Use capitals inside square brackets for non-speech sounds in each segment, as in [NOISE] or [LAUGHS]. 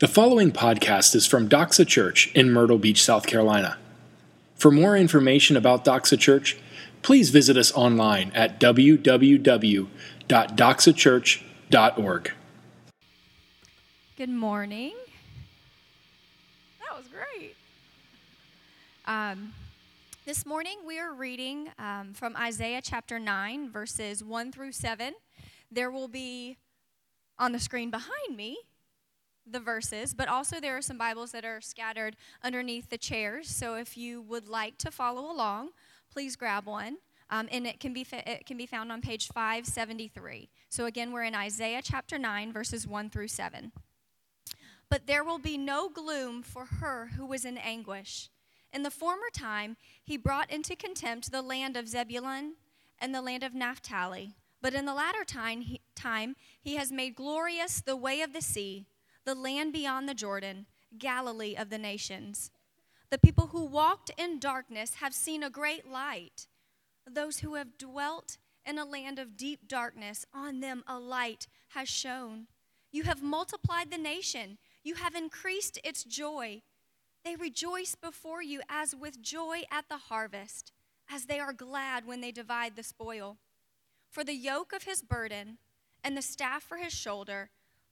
The following podcast is from Doxa Church in Myrtle Beach, South Carolina. For more information about Doxa Church, please visit us online at www.doxachurch.org. Good morning. That was great. Um, this morning we are reading um, from Isaiah chapter 9, verses 1 through 7. There will be on the screen behind me the verses, but also there are some Bibles that are scattered underneath the chairs. So if you would like to follow along, please grab one. Um, and it can, be it can be found on page 573. So again, we're in Isaiah chapter 9, verses 1 through 7. But there will be no gloom for her who was in anguish. In the former time, he brought into contempt the land of Zebulun and the land of Naphtali. But in the latter time he, time, he has made glorious the way of the sea the land beyond the Jordan, Galilee of the nations. The people who walked in darkness have seen a great light. Those who have dwelt in a land of deep darkness, on them a light has shone. You have multiplied the nation, you have increased its joy. They rejoice before you as with joy at the harvest, as they are glad when they divide the spoil. For the yoke of his burden and the staff for his shoulder,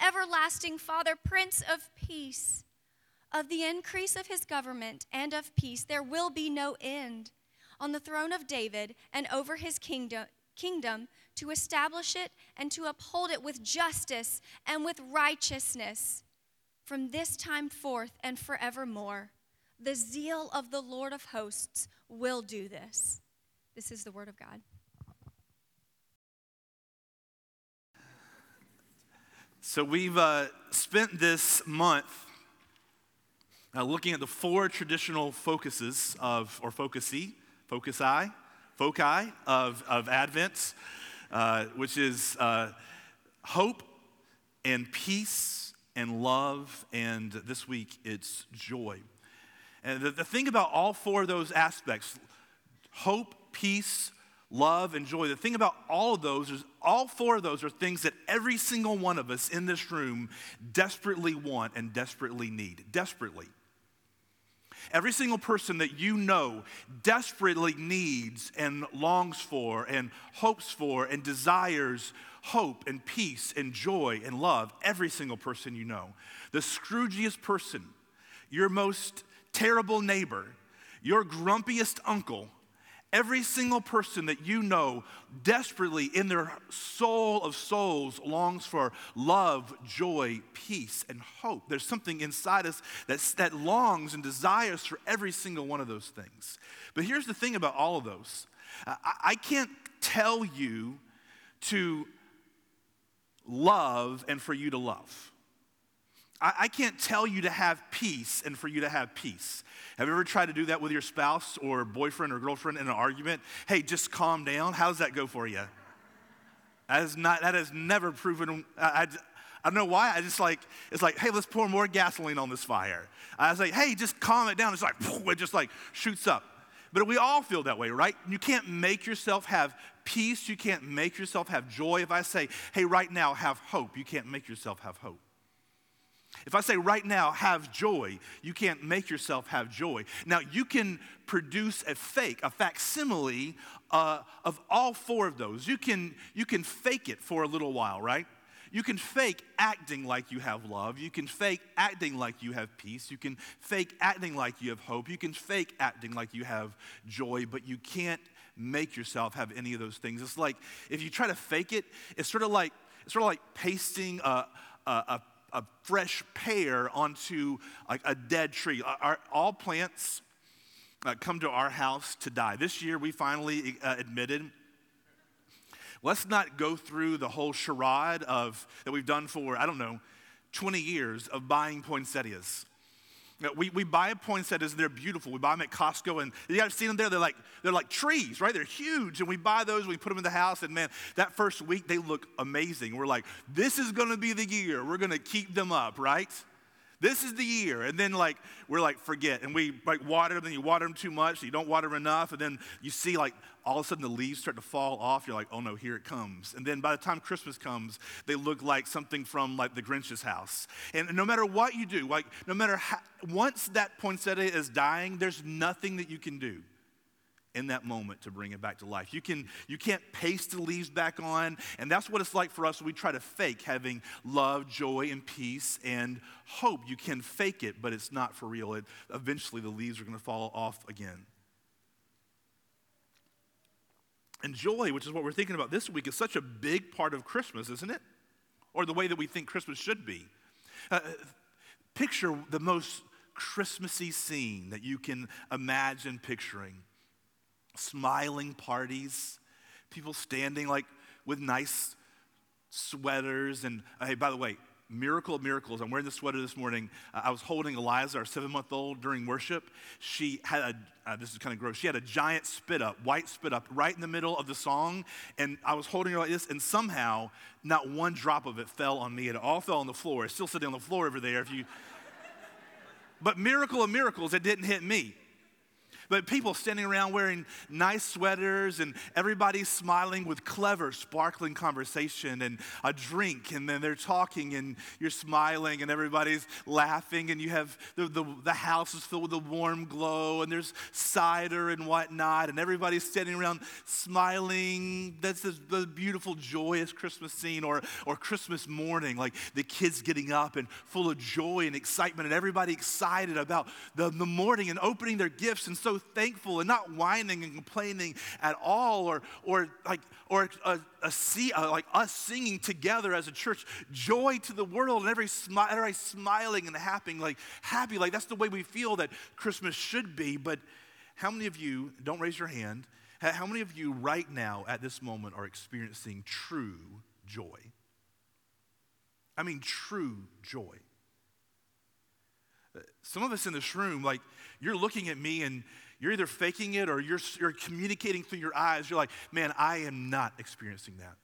everlasting Father, Prince of Peace. Of the increase of his government and of peace, there will be no end. On the throne of David and over his kingdom, kingdom to establish it and to uphold it with justice and with righteousness from this time forth and forevermore. The zeal of the Lord of hosts will do this. This is the word of God. So we've uh, spent this month uh, looking at the four traditional focuses of, or focusi, focusi, foci of, of Advent, uh, which is uh, hope and peace and love, and this week it's joy. And the, the thing about all four of those aspects hope, peace, love, and joy. The thing about all of those is all four of those are things that every single one of us in this room desperately want and desperately need. Desperately. Every single person that you know desperately needs and longs for and hopes for and desires hope and peace and joy and love. Every single person you know. The Scroogiest person, your most terrible neighbor, your grumpiest uncle, Every single person that you know desperately in their soul of souls longs for love, joy, peace, and hope. There's something inside us that, that longs and desires for every single one of those things. But here's the thing about all of those I, I can't tell you to love and for you to love. I, I can't tell you to have peace and for you to have peace. Have you ever tried to do that with your spouse or boyfriend or girlfriend in an argument? Hey, just calm down. How does that go for you? That is not. That has never proven. I, I, I don't know why. I just like it's like, hey, let's pour more gasoline on this fire. I was like, hey, just calm it down. It's like it just like shoots up. But we all feel that way, right? You can't make yourself have peace. You can't make yourself have joy. If I say, hey, right now, have hope, you can't make yourself have hope. If I say right now, have joy, you can't make yourself have joy. Now, you can produce a fake, a facsimile uh, of all four of those. You can, you can fake it for a little while, right? You can fake acting like you have love. You can fake acting like you have peace. You can fake acting like you have hope. You can fake acting like you have joy, but you can't make yourself have any of those things. It's like if you try to fake it, it's sort of like it's sort of like pasting a, a, a a fresh pear onto like a dead tree. Our, all plants uh, come to our house to die. This year, we finally uh, admitted let's not go through the whole charade of that we've done for I don't know 20 years of buying poinsettias. We, we buy poinsettias and they're beautiful. We buy them at Costco and you guys seen them there? They're like, they're like trees, right? They're huge. And we buy those, we put them in the house, and man, that first week they look amazing. We're like, this is gonna be the year. We're gonna keep them up, right? This is the year. And then like we're like, forget. And we like water them, and you water them too much, you don't water them enough, and then you see like all of a sudden the leaves start to fall off. You're like, oh no, here it comes. And then by the time Christmas comes, they look like something from like the Grinch's house. And no matter what you do, like no matter how, once that poinsettia is dying, there's nothing that you can do in that moment to bring it back to life. You, can, you can't paste the leaves back on, and that's what it's like for us. We try to fake having love, joy, and peace and hope. You can fake it, but it's not for real. It, eventually, the leaves are going to fall off again. And joy, which is what we're thinking about this week, is such a big part of Christmas, isn't it? Or the way that we think Christmas should be. Uh, picture the most Christmassy scene that you can imagine picturing smiling parties, people standing like with nice sweaters. And hey, by the way, miracle of miracles. I'm wearing this sweater this morning. Uh, I was holding Eliza, our seven month old, during worship. She had a, uh, this is kind of gross, she had a giant spit up, white spit up, right in the middle of the song. And I was holding her like this, and somehow not one drop of it fell on me. It all fell on the floor. It's still sitting on the floor over there. If you, [LAUGHS] but miracle of miracles, it didn't hit me. But people standing around wearing nice sweaters and everybody smiling with clever, sparkling conversation and a drink, and then they're talking and you're smiling and everybody's laughing, and you have the, the, the house is filled with a warm glow, and there's cider and whatnot, and everybody's standing around smiling. That's the, the beautiful, joyous Christmas scene or, or Christmas morning, like the kids getting up and full of joy and excitement, and everybody excited about the, the morning and opening their gifts and so thankful and not whining and complaining at all, or, or like, or a, a see, uh, like us singing together as a church, joy to the world, and every, smi- everybody smiling and happy, like happy, like that's the way we feel that Christmas should be. But how many of you, don't raise your hand, how many of you right now at this moment are experiencing true joy? I mean, true joy. Uh, some of us in this room, like, you're looking at me and you're either faking it or you're, you're communicating through your eyes. You're like, man, I am not experiencing that.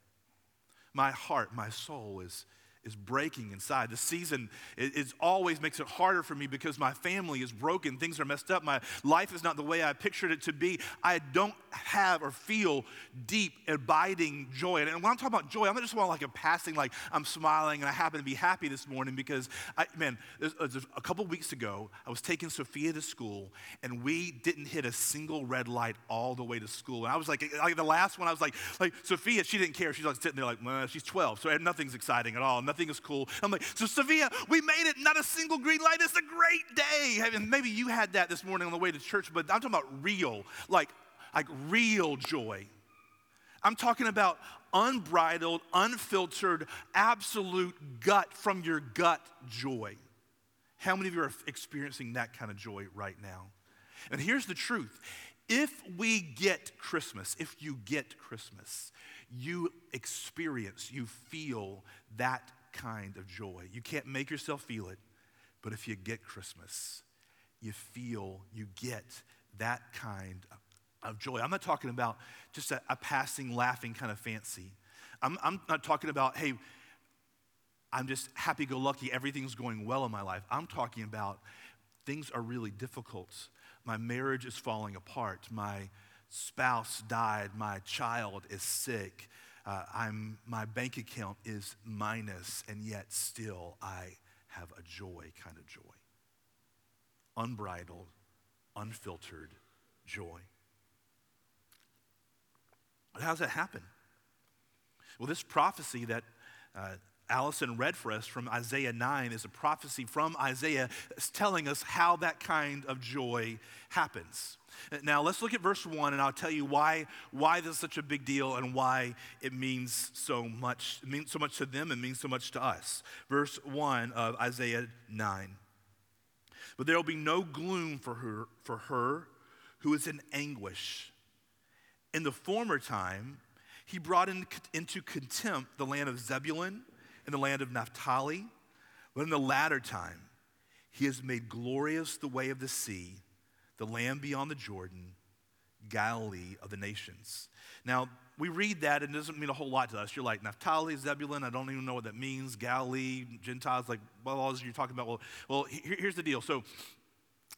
My heart, my soul is is breaking inside. The season is, always makes it harder for me because my family is broken. Things are messed up. My life is not the way I pictured it to be. I don't have or feel deep, abiding joy. And when I'm talking about joy, I'm not just want like a passing, like I'm smiling and I happen to be happy this morning because, I, man, uh, a couple weeks ago, I was taking Sophia to school and we didn't hit a single red light all the way to school. And I was like, like the last one, I was like, like Sophia, she didn't care. She's like sitting there like, she's 12, so nothing's exciting at all nothing is cool. I'm like, so Sophia, we made it, not a single green light. It's a great day. And maybe you had that this morning on the way to church, but I'm talking about real, like, like real joy. I'm talking about unbridled, unfiltered, absolute gut from your gut joy. How many of you are experiencing that kind of joy right now? And here's the truth if we get Christmas, if you get Christmas, you experience, you feel that kind of joy. You can't make yourself feel it, but if you get Christmas, you feel, you get that kind of joy. I'm not talking about just a, a passing, laughing kind of fancy. I'm, I'm not talking about, hey, I'm just happy go lucky, everything's going well in my life. I'm talking about things are really difficult. My marriage is falling apart. My spouse died. My child is sick. Uh, I'm, my bank account is minus, and yet still I have a joy, kind of joy. Unbridled, unfiltered joy. But how does that happen? Well, this prophecy that uh, Allison read for us from Isaiah 9 is a prophecy from Isaiah telling us how that kind of joy happens. Now, let's look at verse 1, and I'll tell you why, why this is such a big deal and why it means so much. Means so much to them and means so much to us. Verse 1 of Isaiah 9. But there will be no gloom for her, for her who is in anguish. In the former time, he brought in, into contempt the land of Zebulun and the land of Naphtali But in the latter time, he has made glorious the way of the sea, the land beyond the Jordan, Galilee of the nations. Now, we read that and it doesn't mean a whole lot to us. You're like, Naphtali, Zebulun, I don't even know what that means. Galilee, Gentiles, like, what all you're talking about? Well, well here, here's the deal. So,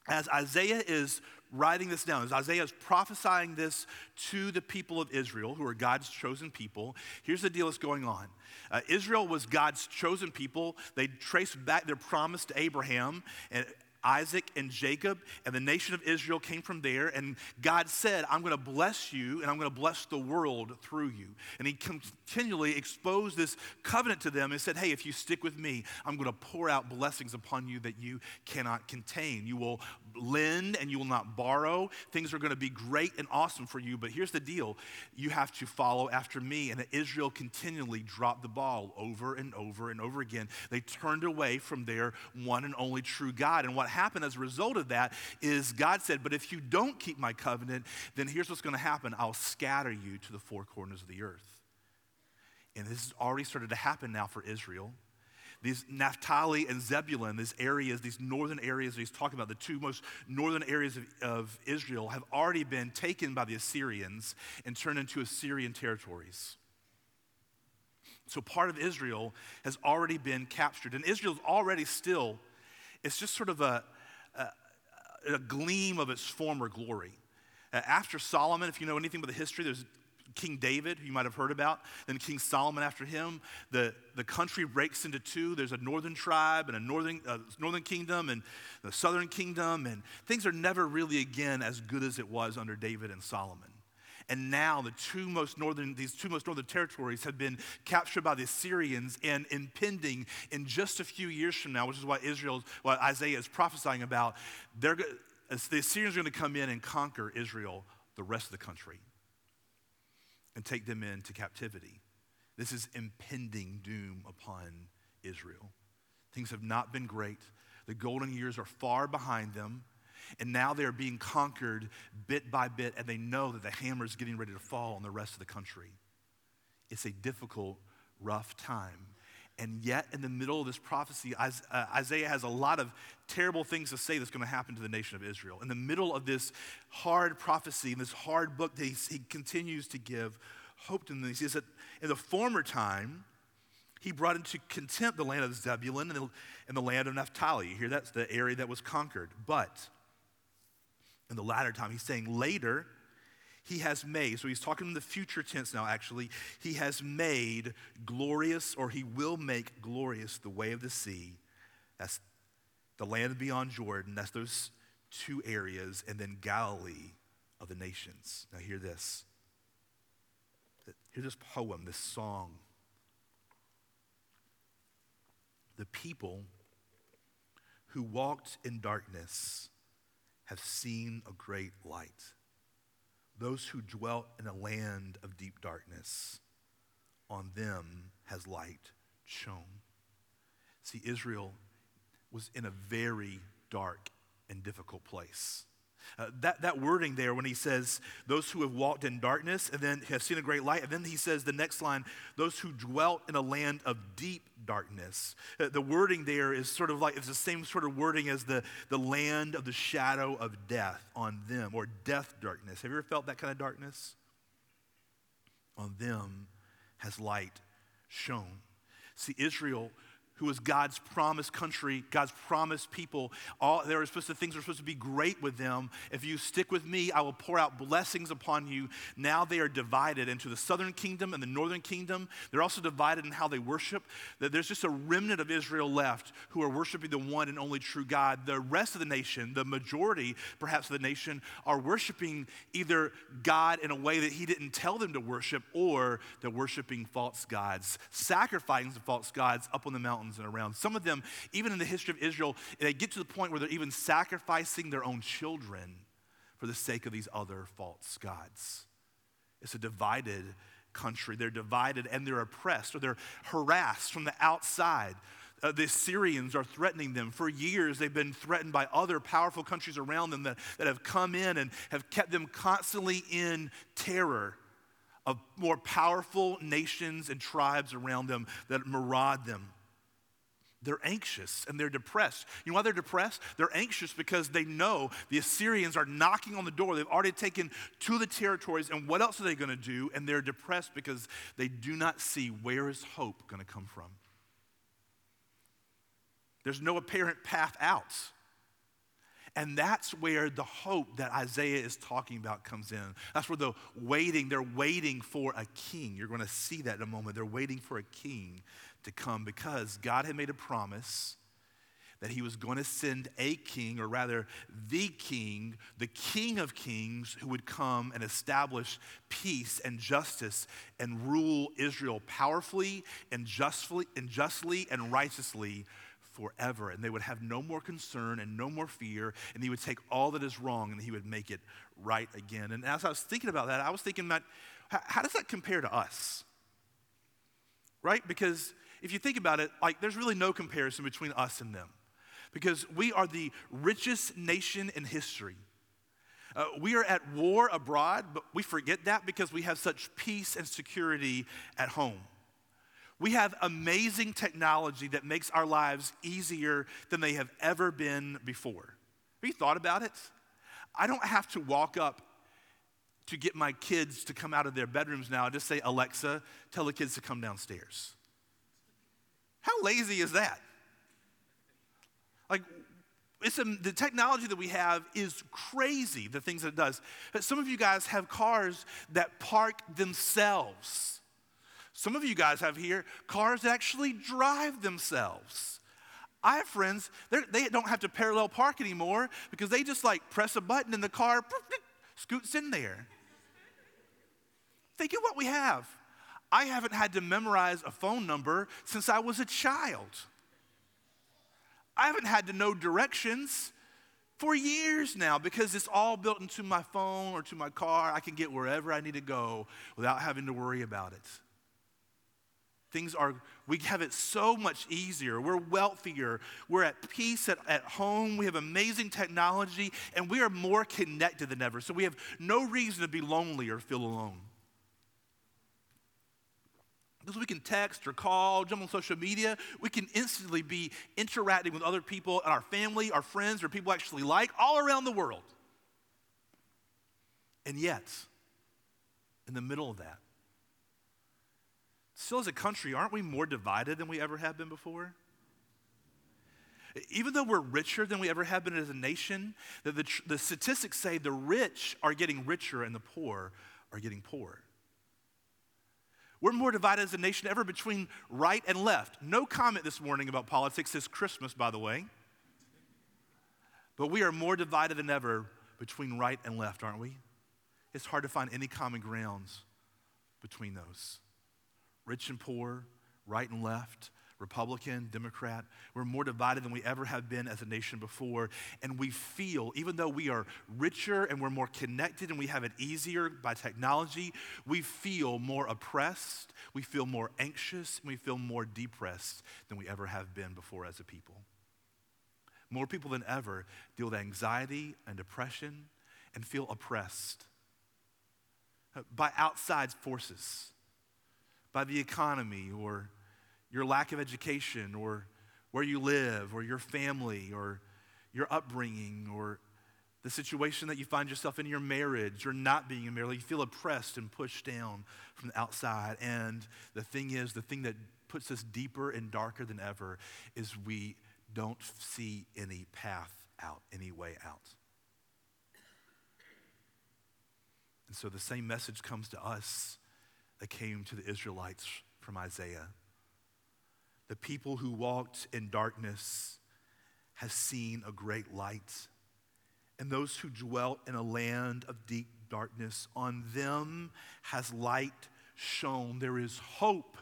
as Isaiah is writing this down, as Isaiah is prophesying this to the people of Israel, who are God's chosen people, here's the deal that's going on. Uh, Israel was God's chosen people. They traced back their promise to Abraham, and Isaac and Jacob, and the nation of Israel came from there. And God said, I'm going to bless you, and I'm going to bless the world through you. And He continually exposed this covenant to them and said, Hey, if you stick with me, I'm going to pour out blessings upon you that you cannot contain. You will lend and you will not borrow. Things are going to be great and awesome for you. But here's the deal you have to follow after me. And Israel continually dropped the ball over and over and over again. They turned away from their one and only true God. And what happened as a result of that is God said, But if you don't keep my covenant, then here's what's going to happen I'll scatter you to the four corners of the earth. And this has already started to happen now for Israel these Naphtali and Zebulun, these areas, these northern areas that he's talking about, the two most northern areas of, of Israel, have already been taken by the Assyrians and turned into Assyrian territories. So part of Israel has already been captured. And Israel's already still, it's just sort of a, a, a gleam of its former glory. Uh, after Solomon, if you know anything about the history, there's King David, who you might have heard about, then King Solomon after him. The, the country breaks into two. There's a northern tribe and a northern, uh, northern kingdom and the southern kingdom, and things are never really again as good as it was under David and Solomon. And now the two most northern, these two most northern territories have been captured by the Assyrians and impending in just a few years from now, which is what Israel, what Isaiah is prophesying about. They're, the Assyrians are going to come in and conquer Israel, the rest of the country and take them into captivity. This is impending doom upon Israel. Things have not been great. The golden years are far behind them. And now they are being conquered bit by bit, and they know that the hammer is getting ready to fall on the rest of the country. It's a difficult, rough time. And yet, in the middle of this prophecy, uh, Isaiah has a lot of terrible things to say that's going to happen to the nation of Israel. In the middle of this hard prophecy, in this hard book that he, continues to give hope to them, he says that in the former time, he brought into contempt the land of Zebulun and the, and the land of Naphtali. You hear that's the area that was conquered. But in the latter time, he's saying later, he has made, so he's talking in the future tense now, actually, he has made glorious, or he will make glorious the way of the sea. That's the land beyond Jordan. That's those two areas, and then Galilee of the nations. Now, hear this. Hear this poem, this song. The people who walked in darkness have seen a great light those who dwelt in a land of deep darkness, on them has light shone. See, Israel was in a very dark and difficult place. Uh, that, that wording there, when he says, those who have walked in darkness and then have seen a great light, and then he says the next line, those who dwelt in a land of deep darkness. Uh, the wording there is sort of like, it's the same sort of wording as the, the land of the shadow of death on them, or death darkness. Have you ever felt that kind of darkness? On them has light shone. See, Israel who was God's promised country, God's promised people. All there are supposed to things are supposed to be great with them. If you stick with me, I will pour out blessings upon you. Now they are divided into the southern kingdom and the northern kingdom. They're also divided in how they worship. That there's just a remnant of Israel left who are worshiping the one and only true God. The rest of the nation, the majority perhaps of the nation, are worshiping either God in a way that He didn't tell them to worship, or they're worshiping false gods, sacrificing false gods up on the mountain mountains and around. Some of them, even in the history of Israel, they get to the point where they're even sacrificing their own children for the sake of these other false gods. It's a divided country. They're divided and they're oppressed or they're harassed from the outside. Uh, the Assyrians are threatening them. For years, they've been threatened by other powerful countries around them that, that have come in and have kept them constantly in terror of more powerful nations and tribes around them that maraud them. They're anxious and they're depressed. You know why they're depressed? They're anxious because they know the Assyrians are knocking on the door. They've already taken two of the territories, and what else are they going to do? And they're depressed because they do not see where is hope going to come from. There's no apparent path out. And that's where the hope that Isaiah is talking about comes in. That's where the waiting, they're waiting for a king. You're going to see that in a moment. They're waiting for a king to come because God had made a promise that he was going to send a king, or rather, the king, the king of kings, who would come and establish peace and justice and rule Israel powerfully and justly and, justly and righteously forever. And they would have no more concern and no more fear, and he would take all that is wrong and he would make it right again. And as I was thinking about that, I was thinking that how does that compare to us? Right? Because if you think about it, like there's really no comparison between us and them because we are the richest nation in history. Uh, we are at war abroad, but we forget that because we have such peace and security at home. We have amazing technology that makes our lives easier than they have ever been before. Have you thought about it? I don't have to walk up to get my kids to come out of their bedrooms now and just say, Alexa, tell the kids to come downstairs. How lazy is that? Like, it's a, the technology that we have is crazy, the things that it does. But some of you guys have cars that park themselves. Some of you guys have here cars that actually drive themselves. I have friends, they don't have to parallel park anymore because they just like press a button and the car [LAUGHS] scoots in there. Think of what we have. I haven't had to memorize a phone number since I was a child. I haven't had to know directions for years now because it's all built into my phone or to my car. I can get wherever I need to go without having to worry about it. Things are, we have it so much easier. We're wealthier. We're at peace at, at home. We have amazing technology, and we are more connected than ever. So we have no reason to be lonely or feel alone. Because we can text or call, jump on social media, we can instantly be interacting with other people and our family, our friends, or people actually like all around the world. And yet, in the middle of that, still as a country, aren't we more divided than we ever have been before? Even though we're richer than we ever have been as a nation, the, the, the statistics say the rich are getting richer and the poor are getting poorer. We're more divided as a nation ever between right and left. No comment this morning about politics. It's Christmas, by the way. But we are more divided than ever between right and left, aren't we? It's hard to find any common grounds between those. Rich and poor, right and left, Republican, Democrat. We're more divided than we ever have been as a nation before. And we feel, even though we are richer and we're more connected and we have it easier by technology, we feel more oppressed, we feel more anxious, and we feel more depressed than we ever have been before as a people. More people than ever deal with anxiety and depression and feel oppressed by outside forces, by the economy or your lack of education or where you live or your family or your upbringing or the situation that you find yourself in your marriage or not being in marriage. You feel oppressed and pushed down from the outside. And the thing is, the thing that puts us deeper and darker than ever is we don't see any path out, any way out. And so the same message comes to us that came to the Israelites from Isaiah the people who walked in darkness have seen a great light. And those who dwelt in a land of deep darkness, on them has light shone. There is hope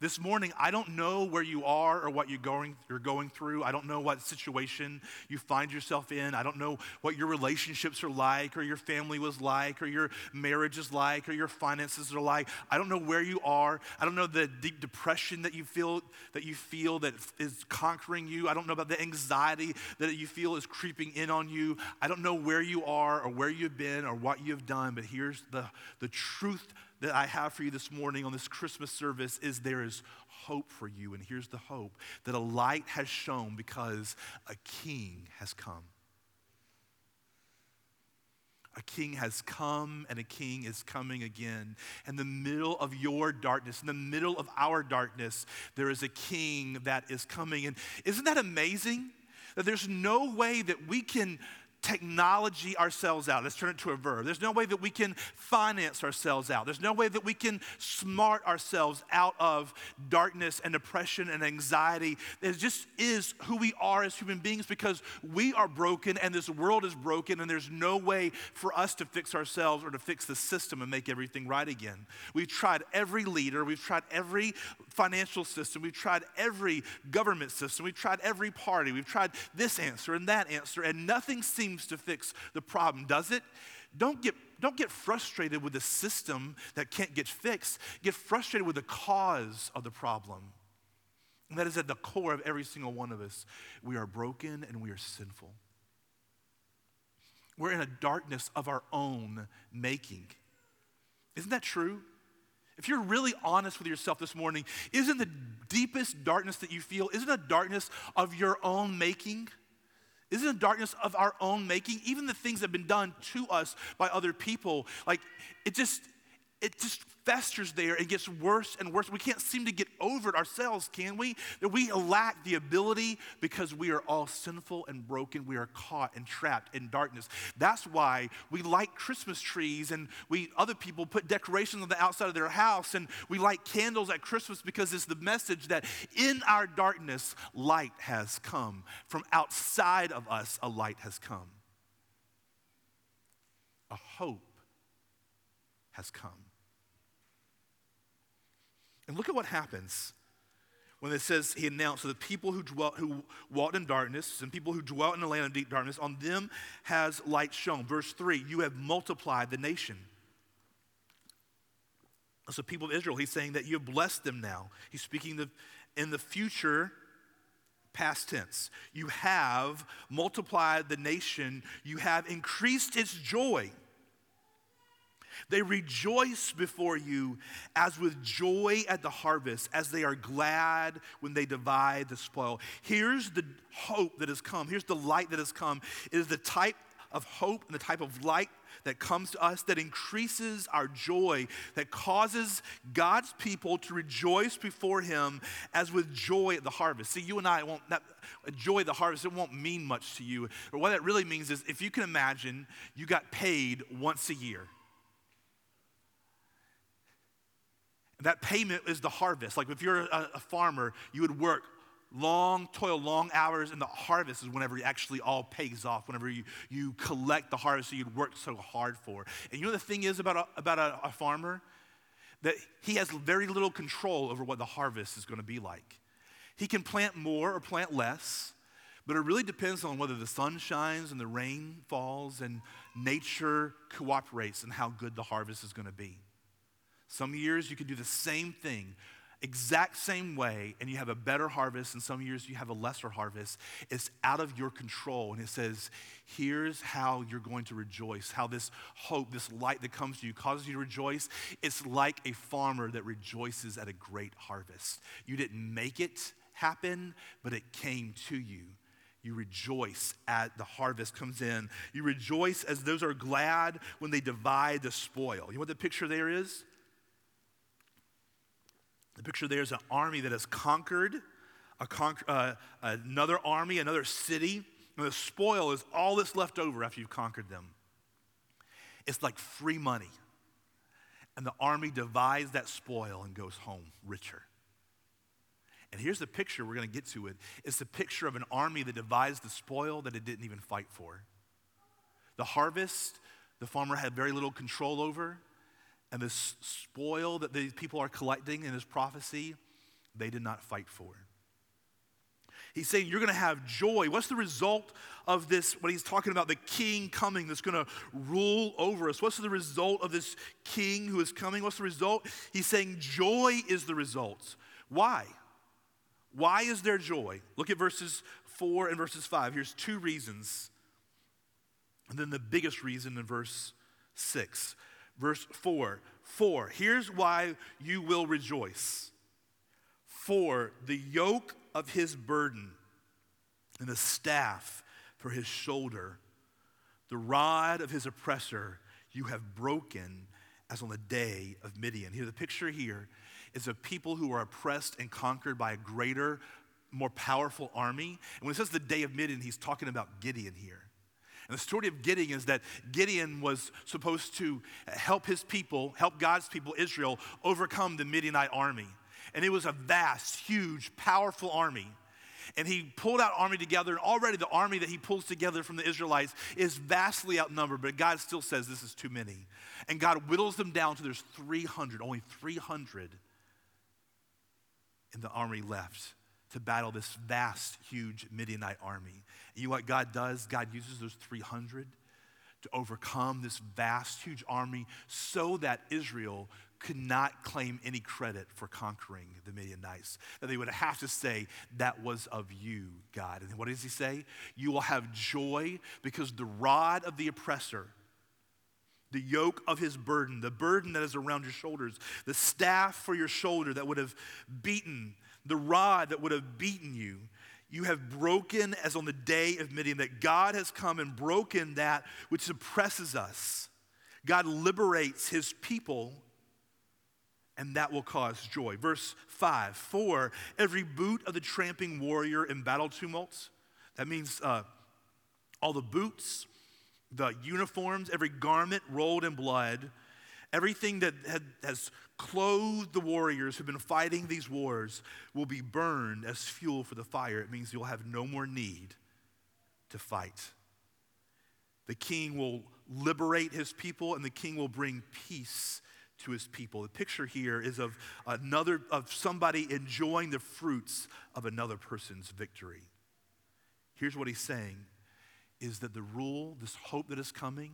this morning, I don't know where you are or what you're going, you're going through. I don't know what situation you find yourself in. I don't know what your relationships are like, or your family was like, or your marriage is like, or your finances are like. I don't know where you are. I don't know the deep depression that you feel that you feel that is conquering you. I don't know about the anxiety that you feel is creeping in on you. I don't know where you are or where you've been or what you've done, but here's the, the truth that I have for you this morning on this Christmas service is there is hope for you. And here's the hope that a light has shone because a king has come. A king has come and a king is coming again. In the middle of your darkness, in the middle of our darkness, there is a king that is coming. And isn't that amazing? That there's no way that we can technology ourselves out. Let's turn it to a verb. There's no way that we can finance ourselves out. There's no way that we can smart ourselves out of darkness and depression and anxiety. It just is who we are as human beings because we are broken and this world is broken and there's no way for us to fix ourselves or to fix the system and make everything right again. We've tried every leader, we've tried every financial system, we've tried every government system, we've tried every party, we've tried this answer and that answer, and nothing seems seems to fix the problem, does it? Don't get, don't get frustrated with the system that can't get fixed. Get frustrated with the cause of the problem. And that is at the core of every single one of us. We are broken and we are sinful. We're in a darkness of our own making. Isn't that true? If you're really honest with yourself this morning, isn't the deepest darkness that you feel, isn't a darkness of your own making? Isn't it darkness of our own making? Even the things that have been done to us by other people, like it just, it just festers there and gets worse and worse. We can't seem to get over it ourselves, can we? That we lack the ability because we are all sinful and broken. We are caught and trapped in darkness. That's why we light Christmas trees and we other people put decorations on the outside of their house and we light candles at Christmas because it's the message that in our darkness light has come. From outside of us a light has come. A hope has come. And look at what happens when it says he announced, so the people who dwelt who walked in darkness and people who dwelt in the land of deep darkness, on them has light shone. Verse 3, you have multiplied the nation. So people of Israel, he's saying that you have blessed them now. He's speaking the, in the future past tense. You have multiplied the nation, you have increased its joy. They rejoice before you as with joy at the harvest, as they are glad when they divide the spoil. Here's the hope that has come. Here's the light that has come. It is the type of hope and the type of light that comes to us that increases our joy, that causes God's people to rejoice before Him as with joy at the harvest. See, you and I won't, that, joy the harvest, it won't mean much to you. But what that really means is if you can imagine, you got paid once a year. That payment is the harvest. Like if you're a, a farmer, you would work long toil, long hours, and the harvest is whenever it actually all pays off, whenever you, you collect the harvest that you'd worked so hard for. And you know the thing is about a, about a, a farmer? That he has very little control over what the harvest is going to be like. He can plant more or plant less, but it really depends on whether the sun shines and the rain falls and nature cooperates and how good the harvest is going to be. Some years you can do the same thing, exact same way, and you have a better harvest, and some years you have a lesser harvest. It's out of your control. And it says, here's how you're going to rejoice, how this hope, this light that comes to you causes you to rejoice. It's like a farmer that rejoices at a great harvest. You didn't make it happen, but it came to you. You rejoice at the harvest comes in. You rejoice as those are glad when they divide the spoil. You know what the picture there is? The picture there is an army that has conquered a uh, another army, another city. And the spoil is all that's left over after you've conquered them. It's like free money. And the army divides that spoil and goes home richer. And here's the picture, we're going to get to it. It's the picture of an army that divides the spoil that it didn't even fight for. The harvest, the farmer had very little control over and this spoil that these people are collecting in this prophecy, they did not fight for. He's saying you're going to have joy. What's the result of this? What he's talking about, the king coming that's going to rule over us. What's the result of this king who is coming? What's the result? He's saying joy is the result. Why? Why is there joy? Look at verses 4 and verses 5. Here's two reasons. And then the biggest reason in verse 6 Verse 4 4. Here's why you will rejoice. For the yoke of his burden and the staff for his shoulder, the rod of his oppressor, you have broken as on the day of Midian. Here, the picture here is of people who are oppressed and conquered by a greater, more powerful army. And when it says the day of Midian, he's talking about Gideon here. And the story of Gideon is that Gideon was supposed to help his people, help God's people, Israel, overcome the Midianite army. And it was a vast, huge, powerful army. And he pulled out army together, and already the army that he pulls together from the Israelites is vastly outnumbered, but God still says this is too many. And God whittles them down to there's 300, only 300 in the army left to battle this vast, huge Midianite army. And you know what God does? God uses those 300 to overcome this vast, huge army so that Israel could not claim any credit for conquering the Midianites. That they would have to say, That was of you, God. And what does he say? You will have joy because the rod of the oppressor, the yoke of his burden, the burden that is around your shoulders, the staff for your shoulder that would have beaten the rod that would have beaten you, you have broken as on the day of Midian, that God has come and broken that which suppresses us. God liberates his people, and that will cause joy. Verse 5 For every boot of the tramping warrior in battle tumults, that means uh, all the boots, the uniforms, every garment rolled in blood, everything that had, has clothed the warriors who've been fighting these wars will be burned as fuel for the fire. It means you'll have no more need to fight. The king will liberate his people and the king will bring peace to his people. The picture here is of another of somebody enjoying the fruits of another person's victory. Here's what he's saying is that the rule, this hope that is coming,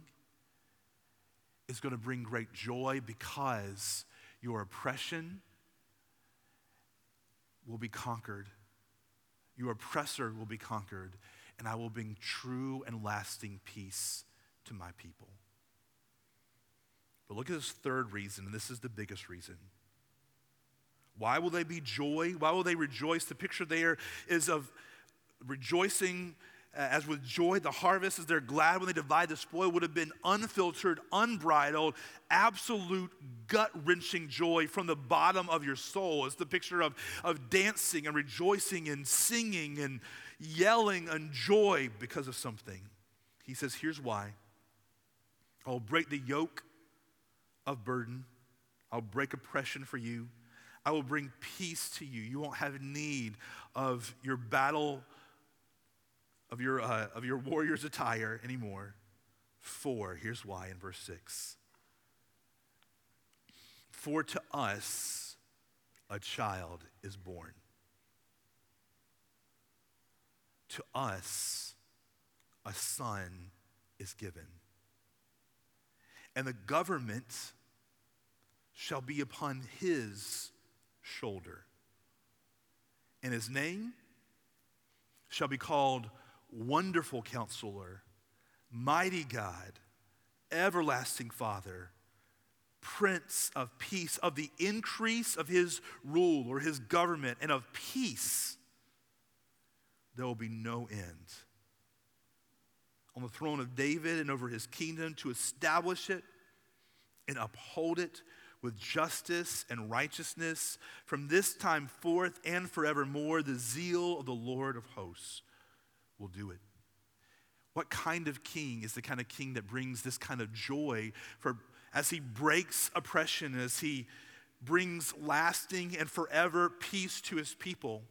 is going to bring great joy because your oppression will be conquered. Your oppressor will be conquered, and I will bring true and lasting peace to my people. But look at this third reason, and this is the biggest reason. Why will they be joy? Why will they rejoice? The picture there is of rejoicing Uh, as with joy, the harvest, as they're glad when they divide the spoil, would have been unfiltered, unbridled, absolute gut wrenching joy from the bottom of your soul. It's the picture of, of dancing and rejoicing and singing and yelling and joy because of something. He says, Here's why I'll break the yoke of burden, I'll break oppression for you. I will bring peace to you. You won't have need of your battle of your, uh, of your warrior's attire anymore. For, here's why in verse 6 For to us a child is born. To us a son is given. And the government shall be upon his shoulder. And his name shall be called Wonderful Counselor, Mighty God, Everlasting Father, Prince of Peace, of the increase of his rule or his government and of peace, there will be no end. On the throne of David and over his kingdom to establish it and uphold it with justice and righteousness from this time forth and forevermore, the zeal of the Lord of hosts will do it. What kind of king is the kind of king that brings this kind of joy for as he breaks oppression, as he brings lasting and forever peace to his people?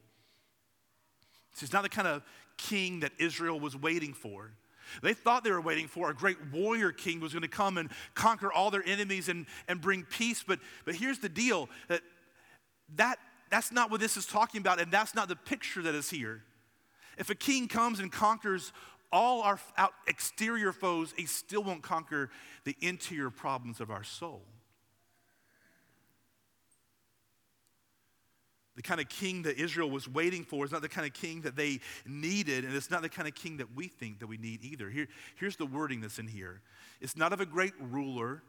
He's not the kind of king that Israel was waiting for. They thought they were waiting for a great warrior king was going to come and conquer all their enemies and, and bring peace. But, but here's the deal that, that that's not what this is talking about, and that's not the picture that is here. If a king comes and conquers all our exterior foes, he still won't conquer the interior problems of our soul. The kind of king that Israel was waiting for is not the kind of king that they needed, and it's not the kind of king that we think that we need either. Here, here's the wording that's in here it's not of a great ruler,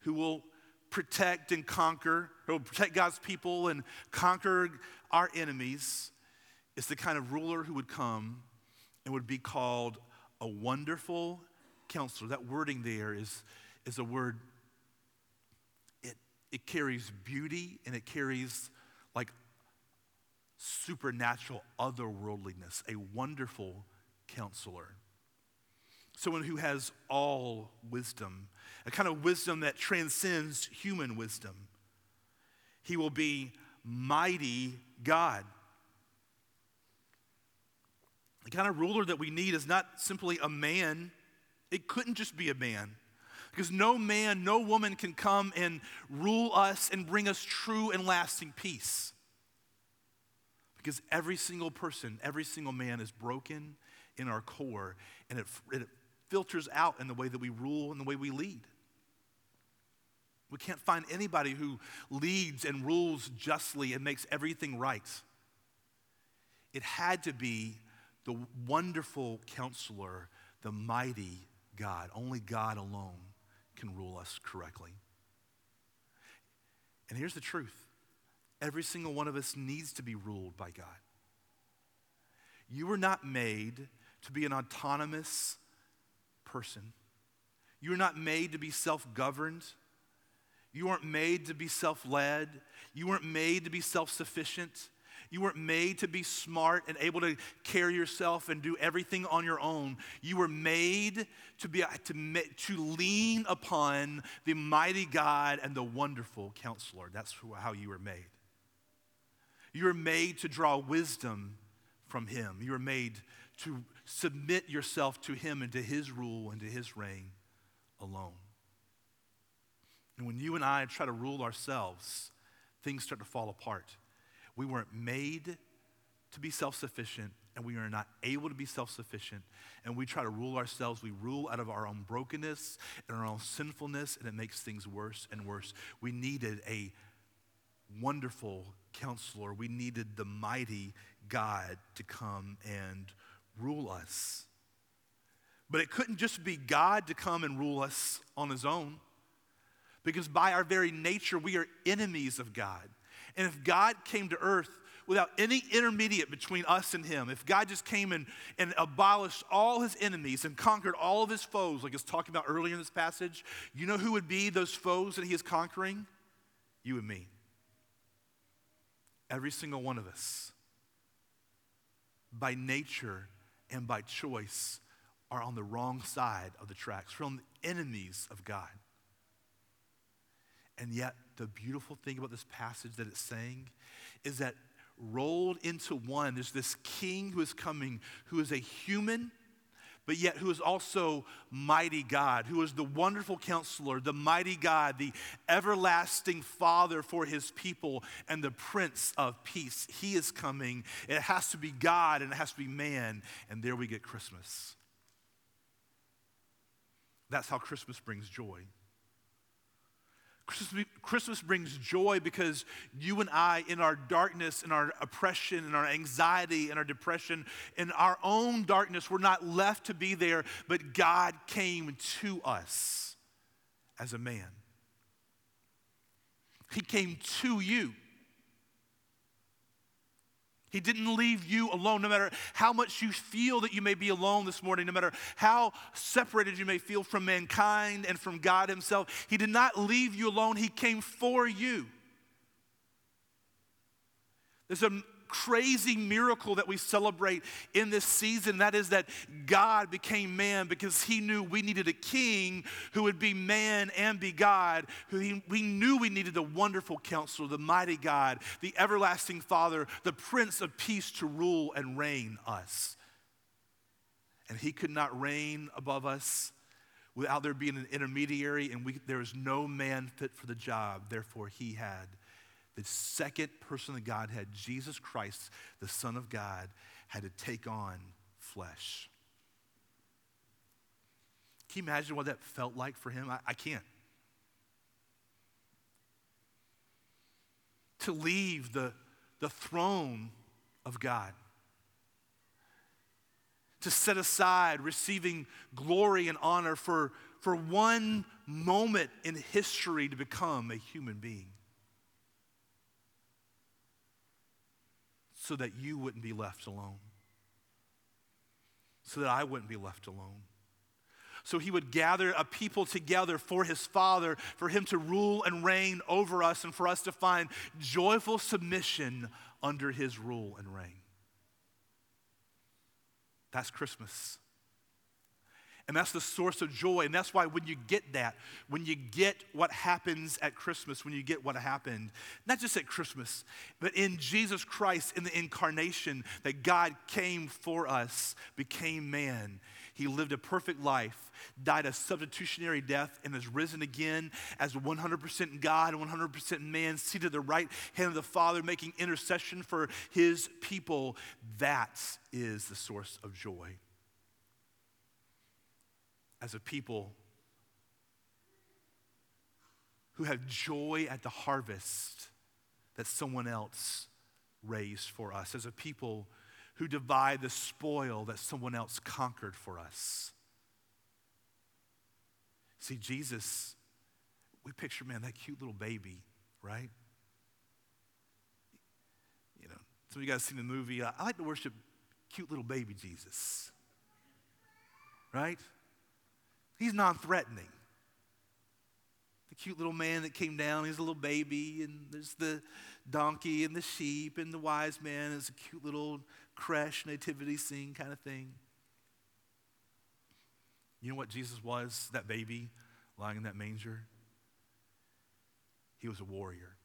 who will protect and conquer, who will protect God's people and conquer our enemies, is the kind of ruler who would come and would be called a wonderful counselor. That wording there is, is a word, it, it carries beauty and it carries like supernatural otherworldliness, a wonderful counselor. Someone who has all wisdom, a kind of wisdom that transcends human wisdom. He will be mighty God. The kind of ruler that we need is not simply a man, it couldn't just be a man. Because no man, no woman can come and rule us and bring us true and lasting peace. Because every single person, every single man is broken in our core, and it, it filters out in the way that we rule and the way we lead. We can't find anybody who leads and rules justly and makes everything right. It had to be the wonderful counselor, the mighty God. Only God alone can rule us correctly. And here's the truth every single one of us needs to be ruled by God. You were not made to be an autonomous person, you were not made to be self governed. You weren't made to be self led. You weren't made to be self sufficient. You weren't made to be smart and able to carry yourself and do everything on your own. You were made to, be, to, to lean upon the mighty God and the wonderful counselor. That's how you were made. You were made to draw wisdom from Him. You were made to submit yourself to Him and to His rule and to His reign alone. And when you and I try to rule ourselves, things start to fall apart. We weren't made to be self sufficient, and we are not able to be self sufficient. And we try to rule ourselves. We rule out of our own brokenness and our own sinfulness, and it makes things worse and worse. We needed a wonderful counselor. We needed the mighty God to come and rule us. But it couldn't just be God to come and rule us on his own, because by our very nature, we are enemies of God. And if God came to earth without any intermediate between us and him, if God just came and, and abolished all his enemies and conquered all of his foes, like it's talking about earlier in this passage, you know who would be those foes that he is conquering? You and me. Every single one of us, by nature and by choice, are on the wrong side of the tracks. We're on the enemies of God. And yet, the beautiful thing about this passage that it's saying is that rolled into one, there's this king who is coming who is a human, but yet who is also mighty God, who is the wonderful counselor, the mighty God, the everlasting father for his people, and the prince of peace. He is coming. It has to be God and it has to be man. And there we get Christmas. That's how Christmas brings joy. Christmas brings joy because you and I, in our darkness, in our oppression, in our anxiety, in our depression, in our own darkness, we're not left to be there, but God came to us as a man. He came to you. He didn't leave you alone, no matter how much you feel that you may be alone this morning, no matter how separated you may feel from mankind and from God Himself. He did not leave you alone, He came for you. There's a crazy miracle that we celebrate in this season. That is that God became man because he knew we needed a king who would be man and be God. Who he, we knew we needed the wonderful counselor, the mighty God, the everlasting Father, the Prince of Peace to rule and reign us. And he could not reign above us without there being an intermediary, and we, there was no man fit for the job. Therefore, he had the second person of Godhead, Jesus Christ, the Son of God, had to take on flesh. Can you imagine what that felt like for him? I, I can't. To leave the, the throne of God, to set aside receiving glory and honor for for one moment in history to become a human being. So that you wouldn't be left alone. So that I wouldn't be left alone. So he would gather a people together for his Father, for him to rule and reign over us, and for us to find joyful submission under his rule and reign. That's Christmas. And that's the source of joy. And that's why when you get that, when you get what happens at Christmas, when you get what happened, not just at Christmas, but in Jesus Christ, in the incarnation, that God came for us, became man. He lived a perfect life, died a substitutionary death, and is risen again as 100% God and 100% man, seated at the right hand of the Father, making intercession for his people. That is the source of joy as a people who have joy at the harvest that someone else raised for us, as a people who divide the spoil that someone else conquered for us. See, Jesus, we picture, man, that cute little baby, right? You know, some of you guys seen the movie. Uh, I like to worship cute little baby Jesus, right? He's non threatening. The cute little man that came down, he's a little baby, and there's the donkey and the sheep, and the wise man is a cute little creche nativity scene kind of thing. You know what Jesus was, that baby lying in that manger? He was a warrior.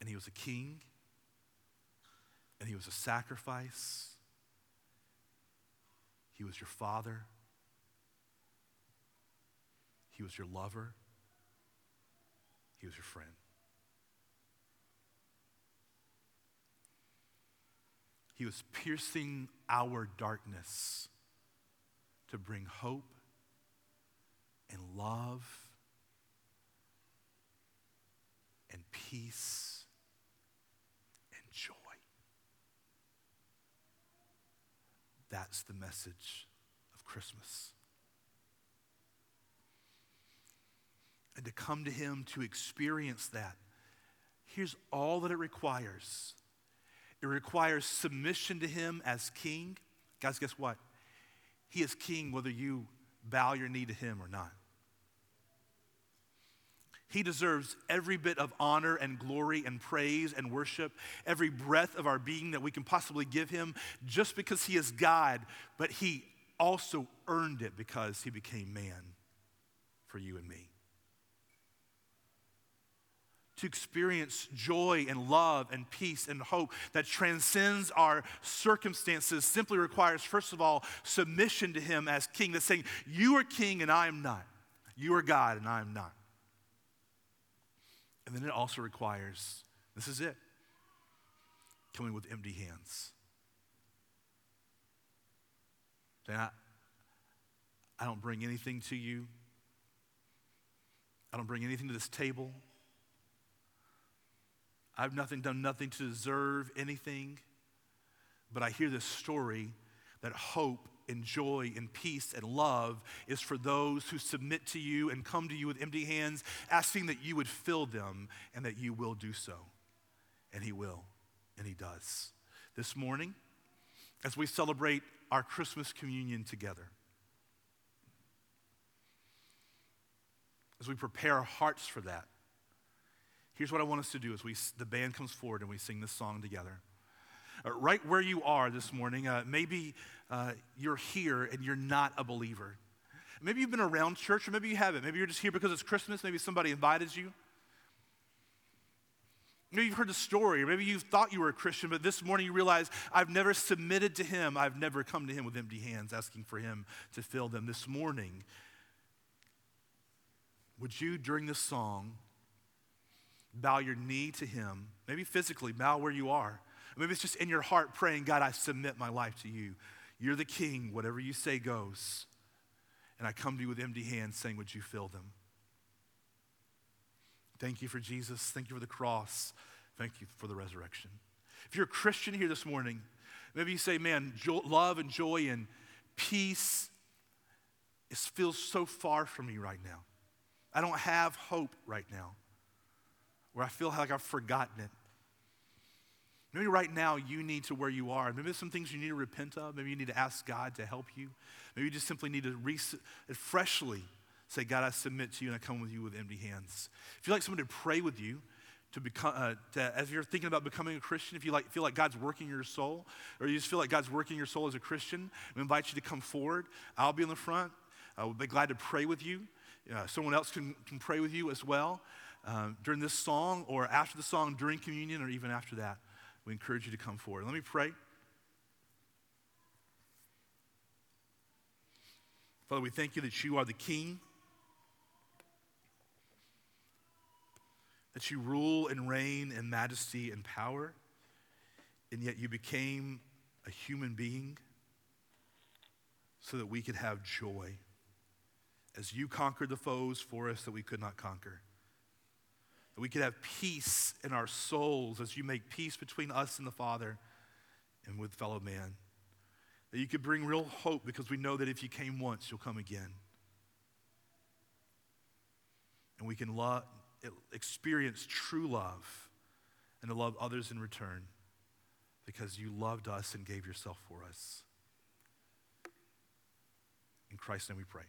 And he was a king. And he was a sacrifice. He was your father. He was your lover. He was your friend. He was piercing our darkness to bring hope and love and peace That's the message of Christmas. And to come to Him to experience that, here's all that it requires it requires submission to Him as King. Guys, guess what? He is King whether you bow your knee to Him or not. He deserves every bit of honor and glory and praise and worship, every breath of our being that we can possibly give him just because he is God, but he also earned it because he became man for you and me. To experience joy and love and peace and hope that transcends our circumstances simply requires, first of all, submission to Him as King. That's saying, You are King and I am not. You are God and I am not. And then it also requires this is it coming with empty hands. Saying, I, I don't bring anything to you, I don't bring anything to this table. I've nothing done nothing to deserve anything, but I hear this story that hope and joy and peace and love is for those who submit to you and come to you with empty hands, asking that you would fill them and that you will do so. And He will, and He does. This morning, as we celebrate our Christmas communion together, as we prepare our hearts for that, here's what I want us to do as we, the band comes forward and we sing this song together. Uh, right where you are this morning, uh, maybe uh, you're here and you're not a believer. Maybe you've been around church, or maybe you haven't. Maybe you're just here because it's Christmas. Maybe somebody invited you. Maybe you've heard the story, or maybe you thought you were a Christian, but this morning you realize I've never submitted to Him. I've never come to Him with empty hands asking for Him to fill them. This morning, would you, during this song, bow your knee to Him? Maybe physically, bow where you are. Maybe it's just in your heart praying, God, I submit my life to you. You're the king. Whatever you say goes. And I come to you with empty hands saying, Would you fill them? Thank you for Jesus. Thank you for the cross. Thank you for the resurrection. If you're a Christian here this morning, maybe you say, Man, love and joy and peace it feels so far from me right now. I don't have hope right now, where I feel like I've forgotten it. Maybe right now you need to where you are. Maybe there's some things you need to repent of. Maybe you need to ask God to help you. Maybe you just simply need to re- freshly say, God, I submit to you and I come with you with empty hands. If you like someone to pray with you, to become, uh, to, as you're thinking about becoming a Christian, if you like, feel like God's working your soul, or you just feel like God's working your soul as a Christian, we invite you to come forward. I'll be in the front. I will be glad to pray with you. Uh, someone else can, can pray with you as well um, during this song, or after the song, during communion, or even after that. We encourage you to come forward. Let me pray. Father, we thank you that you are the King that you rule and reign in majesty and power, and yet you became a human being so that we could have joy as you conquered the foes for us that we could not conquer. That we could have peace in our souls as you make peace between us and the Father and with fellow man. That you could bring real hope because we know that if you came once, you'll come again. And we can love, experience true love and to love others in return because you loved us and gave yourself for us. In Christ's name we pray.